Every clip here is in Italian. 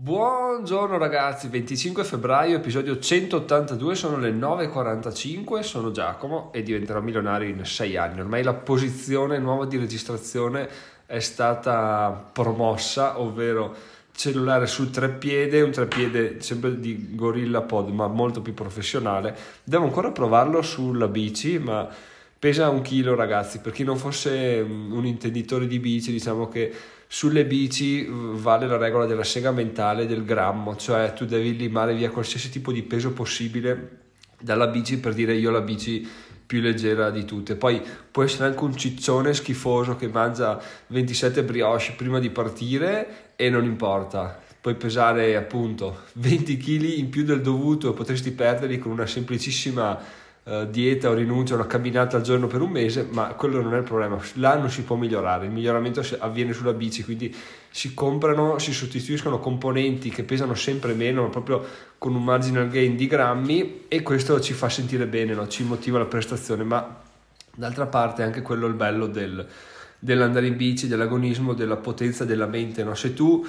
Buongiorno ragazzi, 25 febbraio, episodio 182, sono le 9.45, sono Giacomo e diventerò milionario in 6 anni. Ormai la posizione nuova di registrazione è stata promossa, ovvero cellulare sul treppiede, un treppiede sempre di Gorilla Pod ma molto più professionale. Devo ancora provarlo sulla bici, ma pesa un chilo ragazzi, per chi non fosse un intenditore di bici diciamo che sulle bici vale la regola della sega mentale del grammo, cioè tu devi limare via qualsiasi tipo di peso possibile dalla bici per dire io la bici più leggera di tutte. Poi può essere anche un ciccione schifoso che mangia 27 brioche prima di partire e non importa. Puoi pesare appunto 20 kg in più del dovuto e potresti perderli con una semplicissima uh, dieta o rinuncia a una camminata al giorno per un mese, ma quello non è il problema. L'anno si può migliorare, il miglioramento avviene sulla bici, quindi si comprano, si sostituiscono componenti che pesano sempre meno, ma proprio con un marginal gain di grammi e questo ci fa sentire bene, no? ci motiva la prestazione, ma d'altra parte anche quello è il bello del, dell'andare in bici, dell'agonismo, della potenza della mente. No? Se tu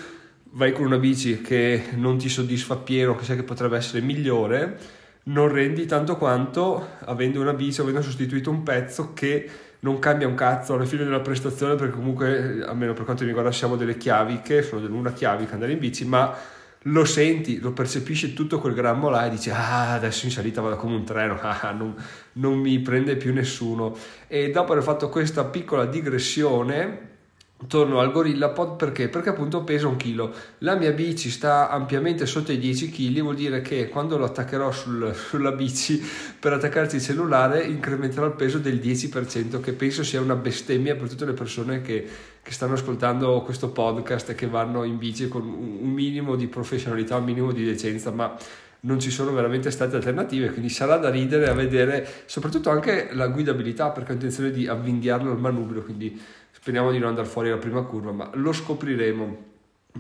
vai con una bici che non ti soddisfa pieno, che sai che potrebbe essere migliore, non rendi tanto quanto avendo una bici, avendo sostituito un pezzo che non cambia un cazzo alla fine della prestazione perché comunque, almeno per quanto mi riguarda, siamo delle chiaviche, sono dell'una chiavica andare in bici, ma lo senti, lo percepisci tutto quel grammo là e dici ah adesso in salita vado come un treno, ah, non, non mi prende più nessuno. E dopo aver fatto questa piccola digressione torno al Gorilla Pod perché? Perché appunto pesa un chilo. La mia bici sta ampiamente sotto i 10 kg, vuol dire che quando lo attaccherò sul, sulla bici per attaccarci il cellulare incrementerò il peso del 10%, che penso sia una bestemmia per tutte le persone che, che stanno ascoltando questo podcast e che vanno in bici con un minimo di professionalità, un minimo di decenza, ma non ci sono veramente state alternative, quindi sarà da ridere a vedere soprattutto anche la guidabilità perché ho intenzione di avvinghiarlo al manubrio, quindi speriamo di non andare fuori alla prima curva, ma lo scopriremo.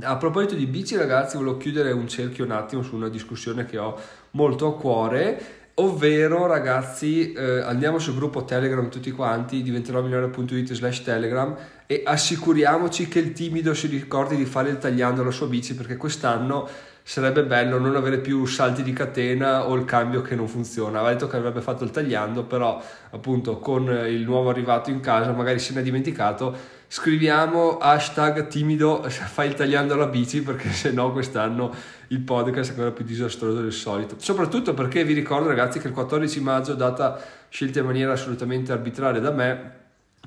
A proposito di bici ragazzi, volevo chiudere un cerchio un attimo su una discussione che ho molto a cuore, ovvero ragazzi eh, andiamo sul gruppo Telegram tutti quanti, diventerò milionario.it slash Telegram e assicuriamoci che il timido si ricordi di fare il tagliando alla sua bici perché quest'anno sarebbe bello non avere più salti di catena o il cambio che non funziona. Aveva detto che avrebbe fatto il tagliando, però appunto con il nuovo arrivato in casa magari se ne è dimenticato. Scriviamo hashtag timido fai il tagliando alla bici perché se no quest'anno il podcast è ancora più disastroso del solito. Soprattutto perché vi ricordo ragazzi che il 14 maggio, data scelta in maniera assolutamente arbitraria da me,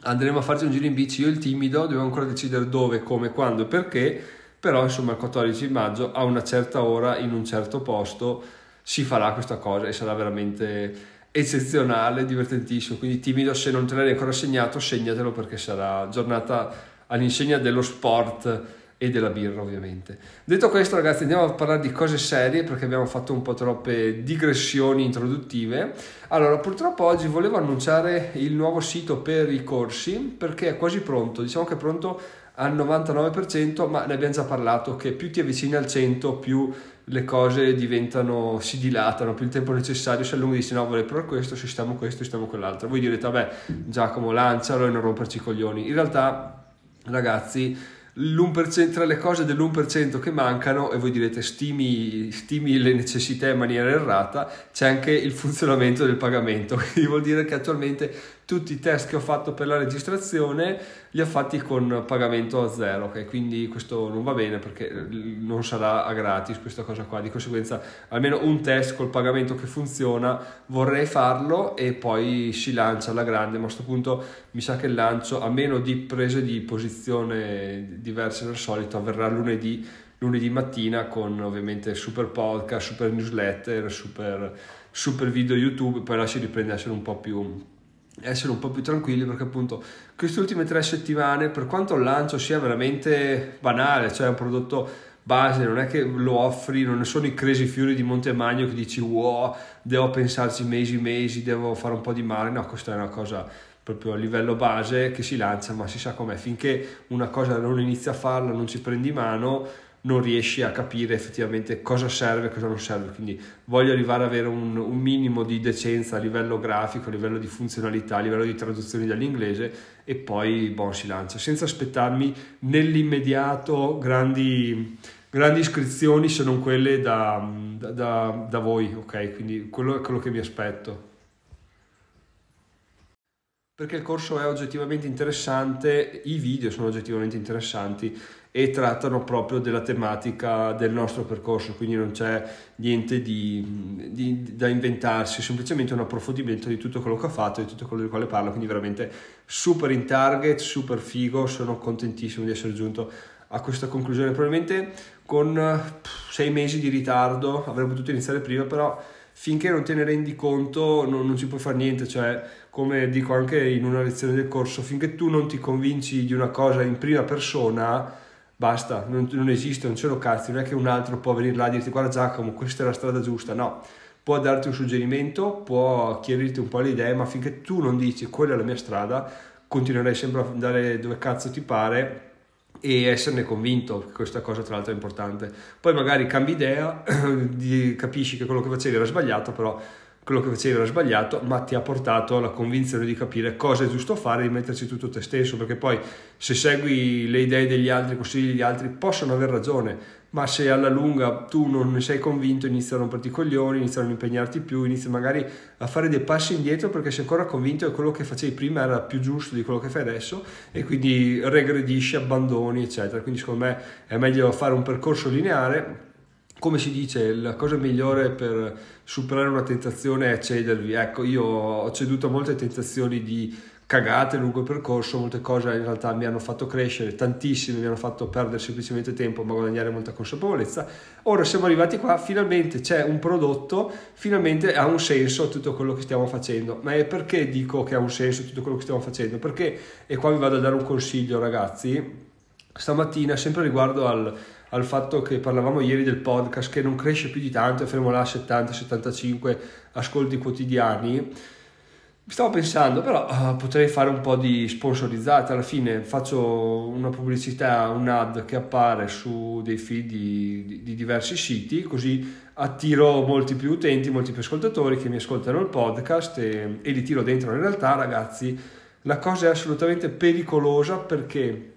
andremo a farci un giro in bici io e il timido, dobbiamo ancora decidere dove, come, quando e perché però insomma il 14 maggio a una certa ora in un certo posto si farà questa cosa e sarà veramente eccezionale, divertentissimo, quindi timido se non te l'hai ancora segnato segnatelo perché sarà giornata all'insegna dello sport e della birra ovviamente. Detto questo ragazzi andiamo a parlare di cose serie perché abbiamo fatto un po' troppe digressioni introduttive. Allora purtroppo oggi volevo annunciare il nuovo sito per i corsi perché è quasi pronto, diciamo che è pronto al 99%, ma ne abbiamo già parlato che più ti avvicini al 100, più le cose diventano, si dilatano, più il tempo necessario si allunga dici no vorrei provare questo, sistemo questo, sistemo quell'altro. Voi direte vabbè Giacomo lancialo e non romperci i coglioni. In realtà ragazzi l'1%, tra le cose dell'1% che mancano e voi direte stimi, stimi, le necessità in maniera errata c'è anche il funzionamento del pagamento quindi vuol dire che attualmente tutti i test che ho fatto per la registrazione li ho fatti con pagamento a zero, okay? quindi questo non va bene perché non sarà a gratis questa cosa qua, di conseguenza almeno un test col pagamento che funziona vorrei farlo e poi si lancia alla grande, ma a questo punto mi sa che il lancio, a meno di prese di posizione diverse dal solito, avverrà lunedì, lunedì mattina con ovviamente super podcast, super newsletter, super, super video YouTube, poi là si riprende a essere un po' più essere un po' più tranquilli perché appunto queste ultime tre settimane per quanto il lancio sia veramente banale cioè un prodotto base non è che lo offri non sono i crazy fiori di Montemagno che dici wow devo pensarci mesi mesi devo fare un po' di male. No questa è una cosa proprio a livello base che si lancia ma si sa com'è. Finché una cosa non inizi a farla non ci prendi mano non riesci a capire effettivamente cosa serve e cosa non serve. Quindi voglio arrivare ad avere un, un, minimo di decenza a livello grafico, a livello di funzionalità, a livello di traduzioni dall'inglese e poi bon, si lancia, senza aspettarmi nell'immediato grandi, grandi iscrizioni se non quelle da, da, da voi, ok? Quindi quello è quello che mi aspetto perché il corso è oggettivamente interessante, i video sono oggettivamente interessanti e trattano proprio della tematica del nostro percorso, quindi non c'è niente di, di, da inventarsi, semplicemente un approfondimento di tutto quello che ho fatto, di tutto quello di quale parlo, quindi veramente super in target, super figo, sono contentissimo di essere giunto a questa conclusione, probabilmente con sei mesi di ritardo, avrei potuto iniziare prima, però finché non te ne rendi conto non, non ci puoi fare niente, cioè come dico anche in una lezione del corso, finché tu non ti convinci di una cosa in prima persona, basta, non, non esiste, non ce lo cazzi, non è che un altro può venire là e dirti guarda Giacomo, questa è la strada giusta, no, può darti un suggerimento, può chiarirti un po' le idee, ma finché tu non dici quella è la mia strada, continuerai sempre a andare dove cazzo ti pare e esserne convinto, questa cosa tra l'altro è importante. Poi magari cambi idea, capisci che quello che facevi era sbagliato, però quello che facevi era sbagliato, ma ti ha portato alla convinzione di capire cosa è giusto fare di metterci tutto te stesso, perché poi se segui le idee degli altri, i consigli degli altri, possono aver ragione, ma se alla lunga tu non ne sei convinto, inizi a romperti i coglioni, iniziano a impegnarti più, inizi magari a fare dei passi indietro perché sei ancora convinto che quello che facevi prima era più giusto di quello che fai adesso e quindi regredisci, abbandoni, eccetera. Quindi secondo me è meglio fare un percorso lineare come si dice, la cosa migliore per superare una tentazione è cedervi. Ecco, io ho ceduto a molte tentazioni di cagate lungo il percorso, molte cose in realtà mi hanno fatto crescere, tantissime mi hanno fatto perdere semplicemente tempo ma guadagnare molta consapevolezza. Ora siamo arrivati qua, finalmente c'è un prodotto, finalmente ha un senso tutto quello che stiamo facendo. Ma è perché dico che ha un senso tutto quello che stiamo facendo? Perché, e qua vi vado a dare un consiglio ragazzi, stamattina sempre riguardo al al fatto che parlavamo ieri del podcast che non cresce più di tanto, è fermo là a 70-75 ascolti quotidiani. Stavo pensando, però uh, potrei fare un po' di sponsorizzata. Alla fine faccio una pubblicità, un ad che appare su dei feed di, di, di diversi siti, così attiro molti più utenti, molti più ascoltatori che mi ascoltano il podcast e, e li tiro dentro. In realtà, ragazzi, la cosa è assolutamente pericolosa perché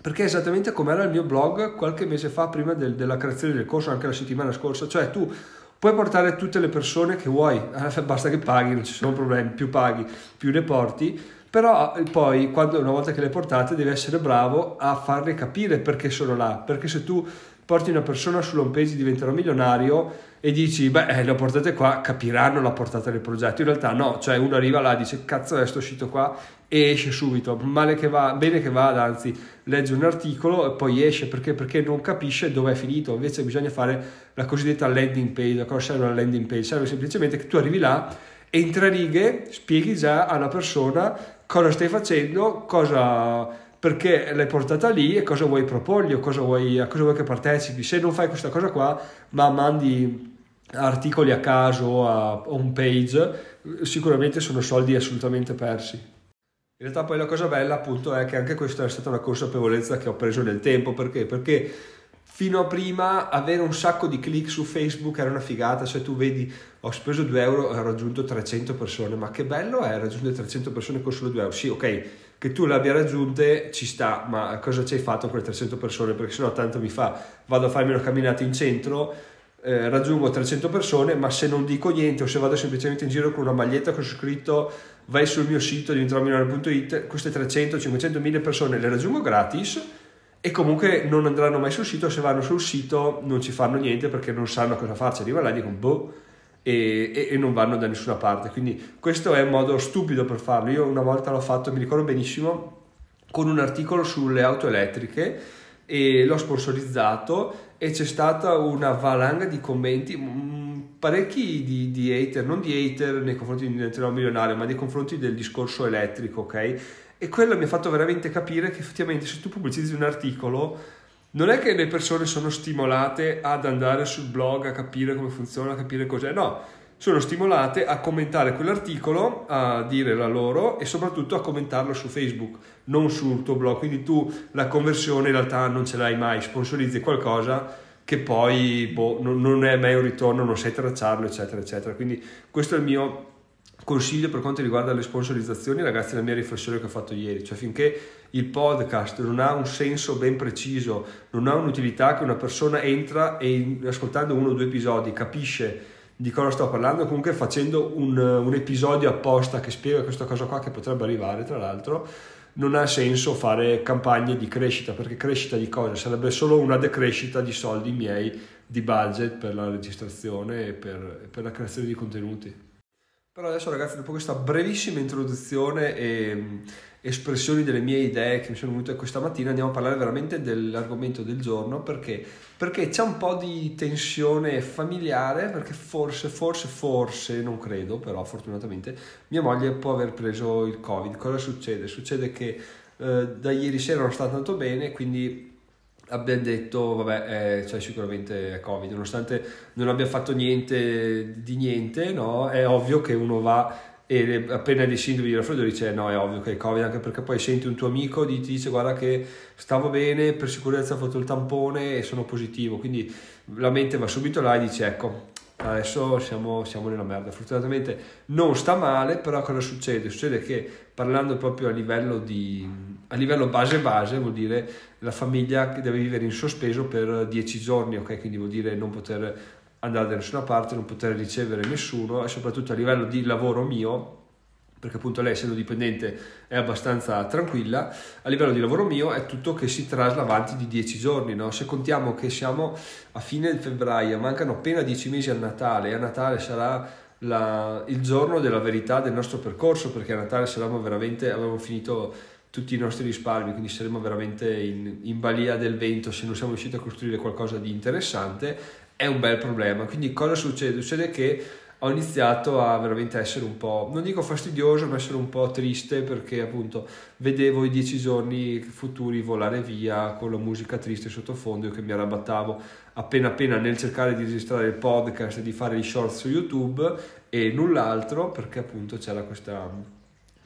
perché è esattamente come era il mio blog qualche mese fa prima del, della creazione del corso, anche la settimana scorsa, cioè tu puoi portare tutte le persone che vuoi, eh, basta che paghi, non ci sono problemi, più paghi, più ne porti, però eh, poi quando, una volta che le portate devi essere bravo a farle capire perché sono là, perché se tu porti una persona sull'home page diventerà milionario e dici beh eh, le portate qua capiranno la portata del progetto. In realtà no. Cioè uno arriva là e dice cazzo è sto uscito qua e esce subito. Male che va bene che vada anzi legge un articolo e poi esce. Perché? Perché non capisce dove è finito. Invece bisogna fare la cosiddetta landing page cosa serve una landing page. Serve semplicemente che tu arrivi là e in tre righe spieghi già alla persona cosa stai facendo cosa perché l'hai portata lì e cosa vuoi proporgli o cosa vuoi, a cosa vuoi che partecipi. Se non fai questa cosa qua, ma mandi articoli a caso a home page, sicuramente sono soldi assolutamente persi. In realtà poi la cosa bella appunto è che anche questa è stata una consapevolezza che ho preso nel tempo, perché? Perché fino a prima avere un sacco di click su Facebook era una figata, cioè tu vedi ho speso 2 euro e ho raggiunto 300 persone, ma che bello è raggiungere 300 persone con solo 2 euro, sì ok, che tu le abbia raggiunte ci sta, ma cosa ci hai fatto con quelle 300 persone? Perché sennò tanto mi fa, vado a farmi una camminata in centro, eh, raggiungo 300 persone, ma se non dico niente o se vado semplicemente in giro con una maglietta con scritto vai sul mio sito diventeromilionario.it, queste 300, 500, 1000 persone le raggiungo gratis e comunque non andranno mai sul sito, se vanno sul sito non ci fanno niente perché non sanno cosa farci, arrivano là e dicono boh, e, e, e, non vanno da nessuna parte. Quindi questo è un modo stupido per farlo. Io una volta l'ho fatto, mi ricordo benissimo, con un articolo sulle auto elettriche e l'ho sponsorizzato e c'è stata una valanga di commenti, mm, parecchi di, di hater, non di hater nei confronti di Diventerò Milionario, ma nei confronti del discorso elettrico, ok? E quello mi ha fatto veramente capire che effettivamente se tu pubblicizzi un articolo non è che le persone sono stimolate ad andare sul blog a capire come funziona, a capire cos'è, no, sono stimolate a commentare quell'articolo, a dire la loro e soprattutto a commentarlo su Facebook, non sul tuo blog. Quindi tu la conversione in realtà non ce l'hai mai, sponsorizzi qualcosa che poi boh, non, è mai un ritorno, non sai tracciarlo, eccetera, eccetera. Quindi questo è il mio consiglio per quanto riguarda le sponsorizzazioni, ragazzi, la mia riflessione che ho fatto ieri, cioè finché il podcast non ha un senso ben preciso, non ha un'utilità che una persona entra e ascoltando uno o due episodi capisce di cosa sto parlando, comunque facendo un, un episodio apposta che spiega questa cosa qua che potrebbe arrivare, tra l'altro, non ha senso fare campagne di crescita, perché crescita di cosa? Sarebbe solo una decrescita di soldi miei, di budget per la registrazione e per, per la creazione di contenuti. Però adesso ragazzi, dopo questa brevissima introduzione e espressioni delle mie idee che mi sono venute questa mattina, andiamo a parlare veramente dell'argomento del giorno perché, perché c'è un po' di tensione familiare perché forse, forse, forse, non credo, però fortunatamente mia moglie può aver preso il Covid. Cosa succede? Succede che eh, da ieri sera non sta tanto bene, quindi abbiamo detto, vabbè, eh, cioè sicuramente è Covid, nonostante non abbia fatto niente di niente, no? È ovvio che uno va e appena dei sintomi di raffreddore dice no, è ovvio che è Covid, anche perché poi senti un tuo amico ti dice guarda che stavo bene, per sicurezza ho fatto il tampone e sono positivo, quindi la mente va subito là e dice ecco, adesso siamo, siamo, nella merda. Fortunatamente non sta male, però cosa succede? Succede che parlando proprio a livello, di, a livello base base vuol dire la famiglia che deve vivere in sospeso per 10 giorni, ok? Quindi vuol dire non poter andare da nessuna parte, non poter ricevere nessuno e soprattutto a livello di lavoro mio perché appunto lei essendo dipendente è abbastanza tranquilla, a livello di lavoro mio è tutto che si trasla avanti di 10 giorni, no? se contiamo che siamo a fine febbraio, mancano appena 10 mesi al Natale e a Natale sarà la, il giorno della verità del nostro percorso perché a Natale saremo veramente, avremo finito tutti i nostri risparmi, quindi saremo veramente in, in balia del vento se non siamo riusciti a costruire qualcosa di interessante, è un bel problema. Quindi cosa succede? Succede che ho iniziato a veramente essere un po', non dico fastidioso, ma essere un po' triste perché appunto vedevo i dieci giorni futuri volare via con la musica triste sottofondo che mi arrabattavo appena appena nel cercare di registrare il podcast e di fare i short su YouTube e null'altro perché appunto c'era questa,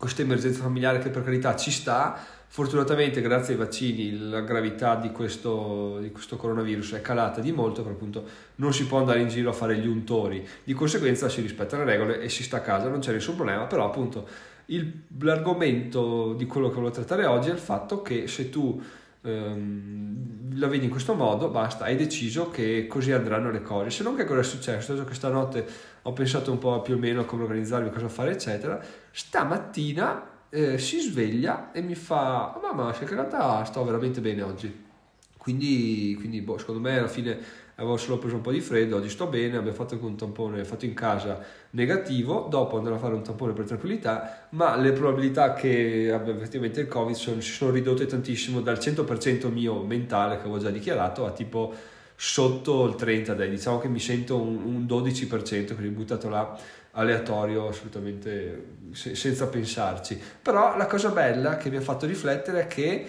questa emergenza familiare che per carità ci sta, Fortunatamente, grazie ai vaccini, la gravità di questo, di questo, coronavirus è calata di molto, per appunto non si può andare in giro a fare gli untori, di conseguenza si rispettano le regole e si sta a casa, non c'è nessun problema, però appunto il, l'argomento di quello che voglio trattare oggi è il fatto che se tu ehm, la vedi in questo modo, basta, hai deciso che così andranno le cose. Se non che cosa è successo? Che stanotte ho pensato un po' più o meno a come organizzarmi, cosa fare, eccetera. Stamattina eh, si sveglia e mi fa, oh, mamma, in realtà sto veramente bene oggi. Quindi, quindi boh, secondo me alla fine avevo solo preso un po' di freddo, oggi sto bene, abbiamo fatto anche un tampone fatto in casa negativo, dopo andrò a fare un tampone per tranquillità, ma le probabilità che abbia effettivamente il Covid sono, si sono ridotte tantissimo dal 100% mio mentale che avevo già dichiarato a tipo sotto il 30, dai, diciamo che mi sento un, un 12%, quindi buttato là aleatorio assolutamente se, senza pensarci. Però la cosa bella che mi ha fatto riflettere è che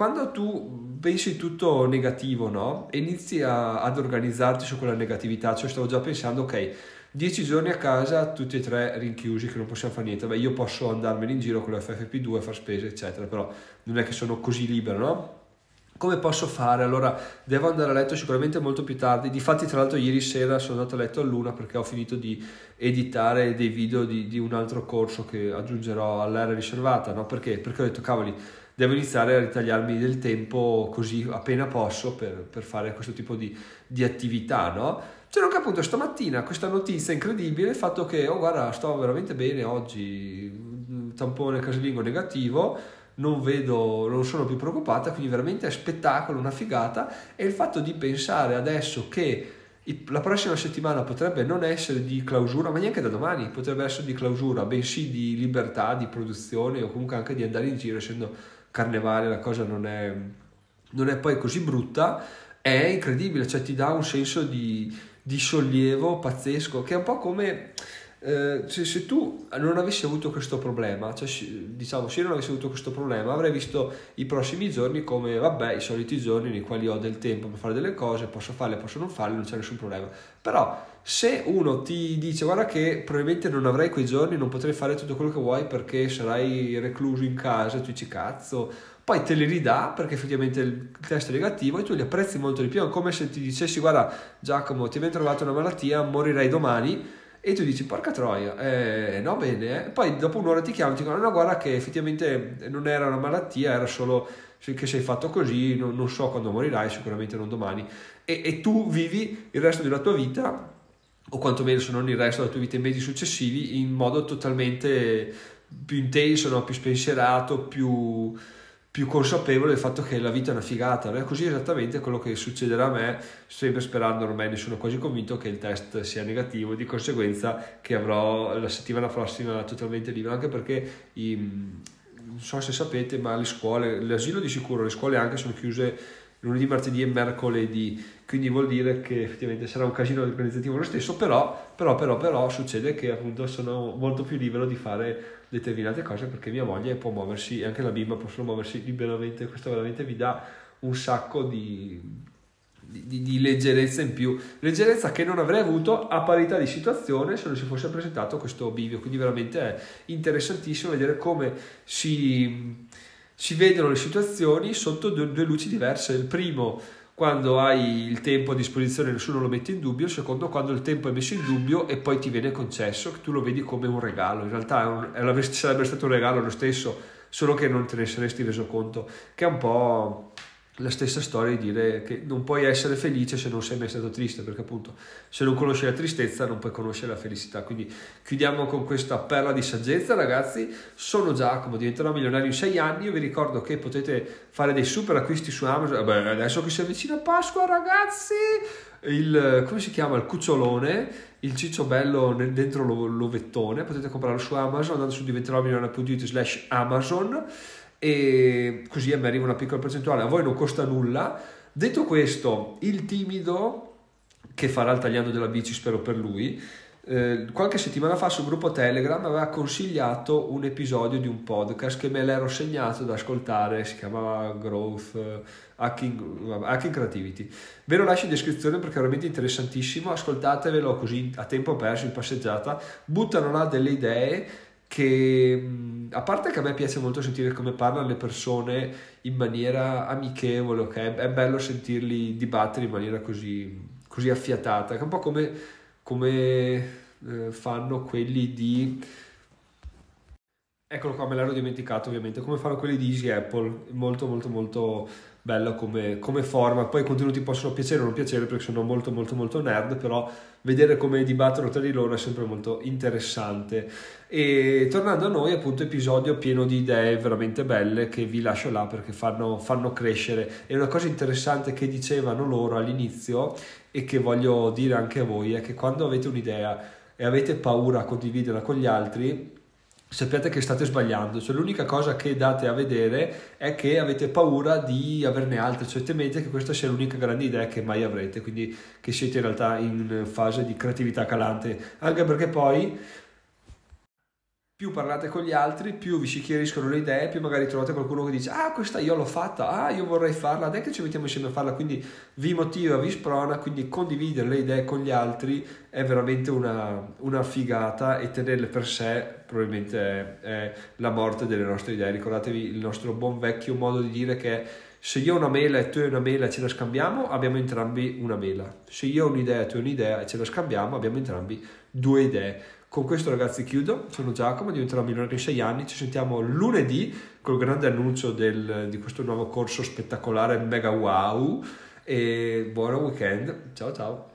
quando tu pensi tutto negativo, no? E inizi a, ad organizzarti su quella negatività, cioè stavo già pensando, ok, dieci giorni a casa, tutti e tre rinchiusi, che non possiamo fare niente. Beh, io posso andarmene in giro con l'FFP2, fare spese, eccetera, però non è che sono così libero, no? Come posso fare? Allora, devo andare a letto sicuramente molto più tardi. Difatti, tra l'altro, ieri sera sono andato a letto a luna perché ho finito di editare dei video di, di un altro corso che aggiungerò all'era riservata, no? Perché? Perché ho detto, cavoli, devo iniziare a ritagliarmi del tempo così appena posso per, per fare questo tipo di, di attività, no? Cioè, non che appunto stamattina questa notizia incredibile, il fatto che, oh guarda, sto veramente bene oggi, tampone casalingo negativo, non vedo, non sono più preoccupata, quindi veramente è spettacolo, una figata e il fatto di pensare adesso che la prossima settimana potrebbe non essere di clausura, ma neanche da domani potrebbe essere di clausura, bensì di libertà, di produzione o comunque anche di andare in giro, essendo carnevale la cosa non è, non è poi così brutta, è incredibile, cioè ti dà un senso di, di sollievo pazzesco, che è un po' come eh, se, se, tu non avessi avuto questo problema, cioè diciamo se io non avessi avuto questo problema avrei visto i prossimi giorni come vabbè i soliti giorni nei quali ho del tempo per fare delle cose, posso farle, posso non farle, non c'è nessun problema. Però se uno ti dice guarda che probabilmente non avrai quei giorni, non potrai fare tutto quello che vuoi perché sarai recluso in casa, tu dici cazzo, poi te li ridà perché effettivamente il test è negativo e tu li apprezzi molto di più, è come se ti dicessi guarda Giacomo ti abbiamo trovato una malattia, morirai domani e tu dici porca troia, eh, no bene, eh. poi dopo un'ora ti chiamano e ti dicono no guarda che effettivamente non era una malattia, era solo che sei fatto così, non, non so quando morirai, sicuramente non domani, e, e, tu vivi il resto della tua vita, o quantomeno se non il resto della tua vita in mesi successivi, in modo totalmente più intenso, no? più spensierato, più più consapevole del fatto che la vita è una figata, è così esattamente quello che succederà a me, sempre sperando, ormai ne sono quasi convinto che il test sia negativo, di conseguenza che avrò la settimana prossima totalmente libera, anche perché i, non so se sapete, ma le scuole, l'asilo di sicuro, le scuole anche sono chiuse lunedì, martedì e mercoledì, quindi vuol dire che effettivamente sarà un casino organizzativo lo stesso, però, però, però, però succede che appunto sono molto più libero di fare determinate cose perché mia moglie può muoversi e anche la bimba possono muoversi liberamente, questo veramente vi dà un sacco di, di, di, leggerezza in più, leggerezza che non avrei avuto a parità di situazione se non si fosse presentato questo bivio, quindi veramente è interessantissimo vedere come si, si vedono le situazioni sotto due, due luci diverse. Il primo quando hai il tempo a disposizione nessuno lo mette in dubbio, il secondo quando il tempo è messo in dubbio e poi ti viene concesso, che tu lo vedi come un regalo, in realtà è un, è, sarebbe stato un regalo lo stesso, solo che non te ne saresti reso conto, che è un po' la stessa storia di dire che non puoi essere felice se non sei mai stato triste, perché appunto se non conosci la tristezza non puoi conoscere la felicità. Quindi chiudiamo con questa perla di saggezza, ragazzi. Sono Giacomo, diventerò milionario in sei anni. Io vi ricordo che potete fare dei super acquisti su Amazon. Beh, adesso che si avvicina Pasqua, ragazzi, il come si chiama? Il cucciolone. Il ciccio bello dentro l'ovettone, potete comprarlo su Amazon andando su diventerò milionario.it slash Amazon e così a me arriva una piccola percentuale, a voi non costa nulla. Detto questo, il timido che farà il tagliando della bici, spero per lui, eh, qualche settimana fa sul gruppo Telegram aveva consigliato un episodio di un podcast che me l'ero segnato da ascoltare, si chiamava Growth uh, Hacking, Hacking, Creativity. Ve lo lascio in descrizione perché è veramente interessantissimo, ascoltatevelo così a tempo perso in passeggiata, buttano là delle idee che a parte che a me piace molto sentire come parlano le persone in maniera amichevole, ok? È bello sentirli dibattere in maniera così, così affiatata, che è un po' come, come eh, fanno quelli di... Eccolo qua, me l'ero dimenticato ovviamente, come fanno quelli di Easy Apple, molto molto molto bello come, come, forma. Poi i contenuti possono piacere o non piacere perché sono molto molto molto nerd, però vedere come dibattono tra di loro è sempre molto interessante. E tornando a noi, appunto, episodio pieno di idee veramente belle che vi lascio là perché fanno, fanno crescere. E una cosa interessante che dicevano loro all'inizio e che voglio dire anche a voi è che quando avete un'idea e avete paura a condividerla con gli altri, sappiate che state sbagliando, cioè l'unica cosa che date a vedere è che avete paura di averne altre, cioè temete che questa sia l'unica grande idea che mai avrete, quindi che siete in realtà in fase di creatività calante, anche perché poi più parlate con gli altri, più vi si chiariscono le idee, più magari trovate qualcuno che dice ah questa io l'ho fatta, ah io vorrei farla, dai che ci mettiamo insieme a farla, quindi vi motiva, vi sprona, quindi condividere le idee con gli altri è veramente una, una figata e tenerle per sé probabilmente è, è, la morte delle nostre idee. Ricordatevi il nostro buon vecchio modo di dire che se io ho una mela e tu hai una mela e ce la scambiamo, abbiamo entrambi una mela. Se io ho un'idea e tu hai un'idea e ce la scambiamo, abbiamo entrambi due idee. Con questo ragazzi chiudo, sono Giacomo, diventerò milionario in 6 anni, ci sentiamo lunedì col grande annuncio del, di questo nuovo corso spettacolare mega wow. E buon weekend, ciao ciao!